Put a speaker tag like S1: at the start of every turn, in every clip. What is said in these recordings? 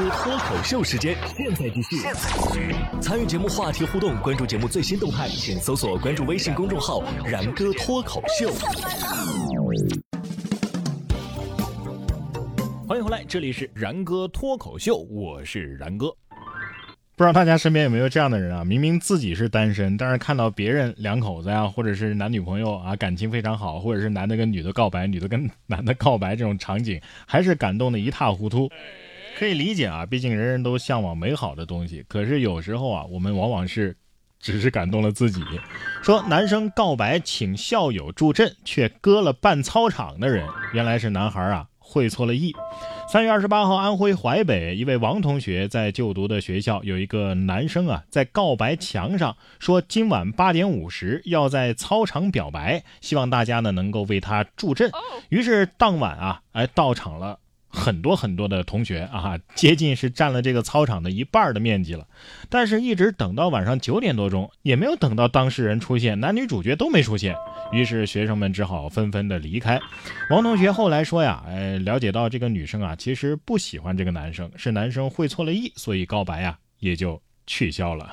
S1: 哥脱口秀时间，现在继续。参与节目话题互动，关注节目最新动态，请搜索关注微信公众号“然哥脱口秀”。欢迎回来，这里是然哥脱口秀，我是然哥。
S2: 不知道大家身边有没有这样的人啊？明明自己是单身，但是看到别人两口子呀，或者是男女朋友啊，感情非常好，或者是男的跟女的告白，女的跟男的告白这种场景，还是感动的一塌糊涂。可以理解啊，毕竟人人都向往美好的东西。可是有时候啊，我们往往是只是感动了自己。说男生告白请校友助阵，却割了半操场的人，原来是男孩啊。会错了意。三月二十八号，安徽淮北一位王同学在就读的学校，有一个男生啊，在告白墙上说今晚八点五十要在操场表白，希望大家呢能够为他助阵。于是当晚啊，哎到场了。很多很多的同学啊，接近是占了这个操场的一半的面积了，但是一直等到晚上九点多钟，也没有等到当事人出现，男女主角都没出现，于是学生们只好纷纷的离开。王同学后来说呀，呃，了解到这个女生啊，其实不喜欢这个男生，是男生会错了意，所以告白呀也就取消了。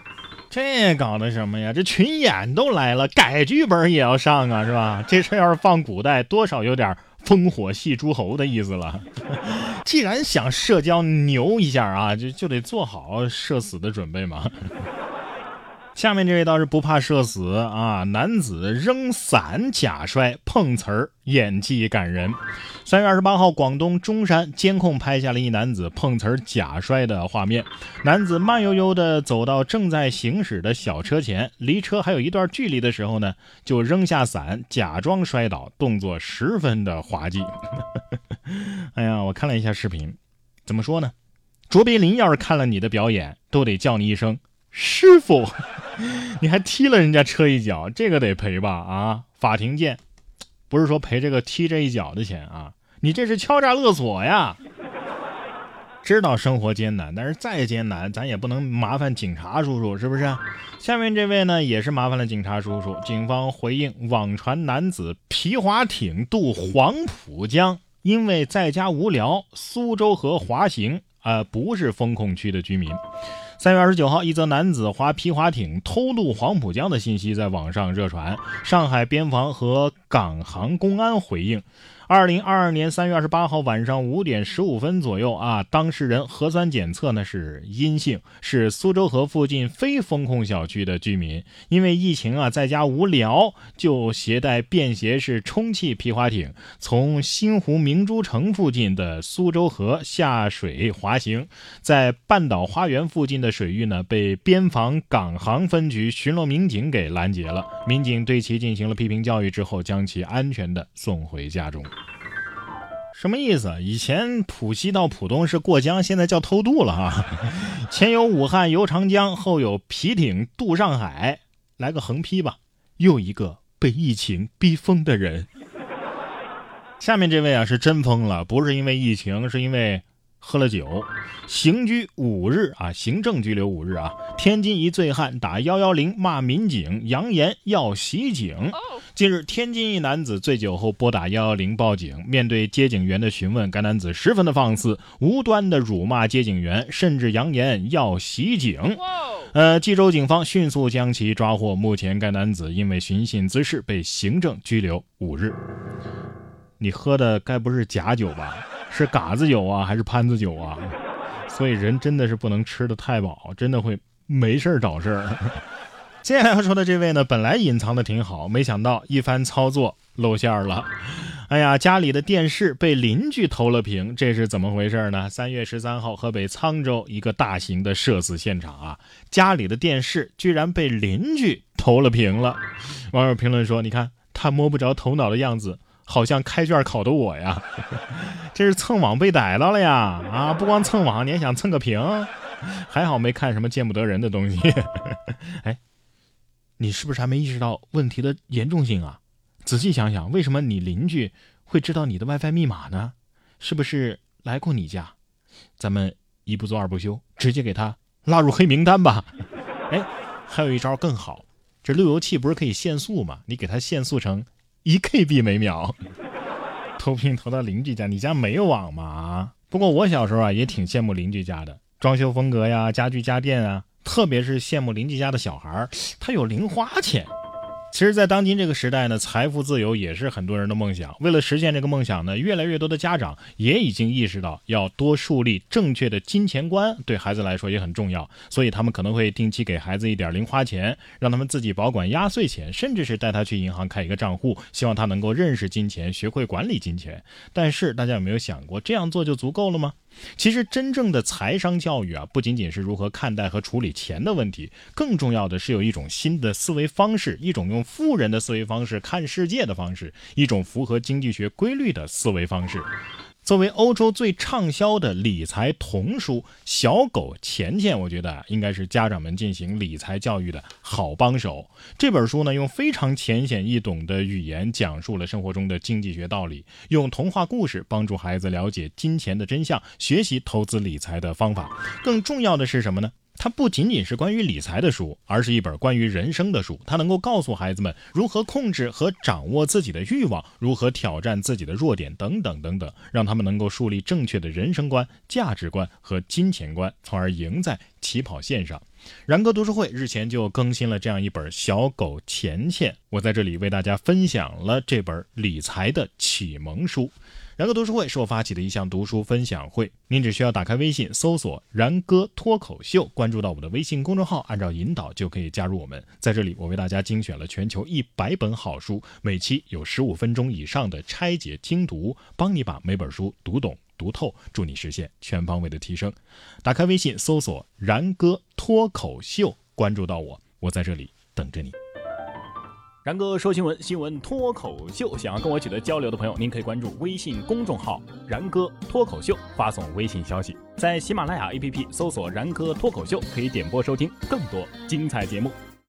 S2: 这搞的什么呀？这群演都来了，改剧本也要上啊，是吧？这事要是放古代，多少有点。烽火戏诸侯的意思了。既然想社交牛一下啊，就就得做好社死的准备嘛。下面这位倒是不怕社死啊！男子扔伞假摔碰瓷儿，演技感人。三月二十八号，广东中山监控拍下了一男子碰瓷儿假摔的画面。男子慢悠悠地走到正在行驶的小车前，离车还有一段距离的时候呢，就扔下伞，假装摔倒，动作十分的滑稽。哎呀，我看了一下视频，怎么说呢？卓别林要是看了你的表演，都得叫你一声师傅。你还踢了人家车一脚，这个得赔吧？啊，法庭见，不是说赔这个踢这一脚的钱啊，你这是敲诈勒索呀！知道生活艰难，但是再艰难，咱也不能麻烦警察叔叔，是不是？下面这位呢，也是麻烦了警察叔叔。警方回应网传男子皮划艇渡黄浦江，因为在家无聊，苏州河滑行，呃，不是风控区的居民。三月二十九号，一则男子划皮划艇偷渡黄浦江的信息在网上热传。上海边防和港航公安回应。二零二二年三月二十八号晚上五点十五分左右啊，当事人核酸检测呢是阴性，是苏州河附近非封控小区的居民。因为疫情啊，在家无聊，就携带便携式充气皮划艇，从新湖明珠城附近的苏州河下水滑行，在半岛花园附近的水域呢，被边防港航分局巡逻民警给拦截了。民警对其进行了批评教育之后，将其安全的送回家中。什么意思？以前浦西到浦东是过江，现在叫偷渡了啊。前有武汉游长江，后有皮艇渡上海，来个横批吧。又一个被疫情逼疯的人。下面这位啊是真疯了，不是因为疫情，是因为。喝了酒，刑拘五日啊，行政拘留五日啊。天津一醉汉打幺幺零骂民警，扬言要袭警。近日，天津一男子醉酒后拨打幺幺零报警，面对接警员的询问，该男子十分的放肆，无端的辱骂接警员，甚至扬言要袭警。呃，济州警方迅速将其抓获，目前该男子因为寻衅滋事被行政拘留五日。你喝的该不是假酒吧？是嘎子酒啊，还是潘子酒啊？所以人真的是不能吃的太饱，真的会没事儿找事儿。接下来要说的这位呢，本来隐藏的挺好，没想到一番操作露馅了。哎呀，家里的电视被邻居偷了屏，这是怎么回事呢？三月十三号，河北沧州一个大型的社死现场啊，家里的电视居然被邻居偷了屏了。网友评论说：“你看他摸不着头脑的样子。”好像开卷考的我呀，这是蹭网被逮到了呀！啊，不光蹭网，你还想蹭个屏？还好没看什么见不得人的东西。哎，你是不是还没意识到问题的严重性啊？仔细想想，为什么你邻居会知道你的 WiFi 密码呢？是不是来过你家？咱们一不做二不休，直接给他拉入黑名单吧。哎，还有一招更好，这路由器不是可以限速吗？你给它限速成。一 KB 每秒，投屏投到邻居家，你家没有网吗？不过我小时候啊，也挺羡慕邻居家的装修风格呀、家具家电啊，特别是羡慕邻居家的小孩，他有零花钱。其实，在当今这个时代呢，财富自由也是很多人的梦想。为了实现这个梦想呢，越来越多的家长也已经意识到要多树立正确的金钱观，对孩子来说也很重要。所以，他们可能会定期给孩子一点零花钱，让他们自己保管压岁钱，甚至是带他去银行开一个账户，希望他能够认识金钱，学会管理金钱。但是，大家有没有想过，这样做就足够了吗？其实，真正的财商教育啊，不仅仅是如何看待和处理钱的问题，更重要的是有一种新的思维方式，一种用富人的思维方式看世界的方式，一种符合经济学规律的思维方式。作为欧洲最畅销的理财童书，《小狗钱钱》，我觉得应该是家长们进行理财教育的好帮手。这本书呢，用非常浅显易懂的语言讲述了生活中的经济学道理，用童话故事帮助孩子了解金钱的真相，学习投资理财的方法。更重要的是什么呢？它不仅仅是关于理财的书，而是一本关于人生的书。它能够告诉孩子们如何控制和掌握自己的欲望，如何挑战自己的弱点，等等等等，让他们能够树立正确的人生观、价值观和金钱观，从而赢在起跑线上。然哥读书会日前就更新了这样一本《小狗钱钱》，我在这里为大家分享了这本理财的启蒙书。然哥读书会是我发起的一项读书分享会，您只需要打开微信搜索“然哥脱口秀”，关注到我的微信公众号，按照引导就可以加入我们。在这里，我为大家精选了全球一百本好书，每期有十五分钟以上的拆解精读，帮你把每本书读懂读透，助你实现全方位的提升。打开微信搜索“然哥脱口秀”，关注到我，我在这里等着你。
S1: 然哥说新闻，新闻脱口秀。想要跟我取得交流的朋友，您可以关注微信公众号“然哥脱口秀”，发送微信消息，在喜马拉雅 APP 搜索“然哥脱口秀”，可以点播收听更多精彩节目。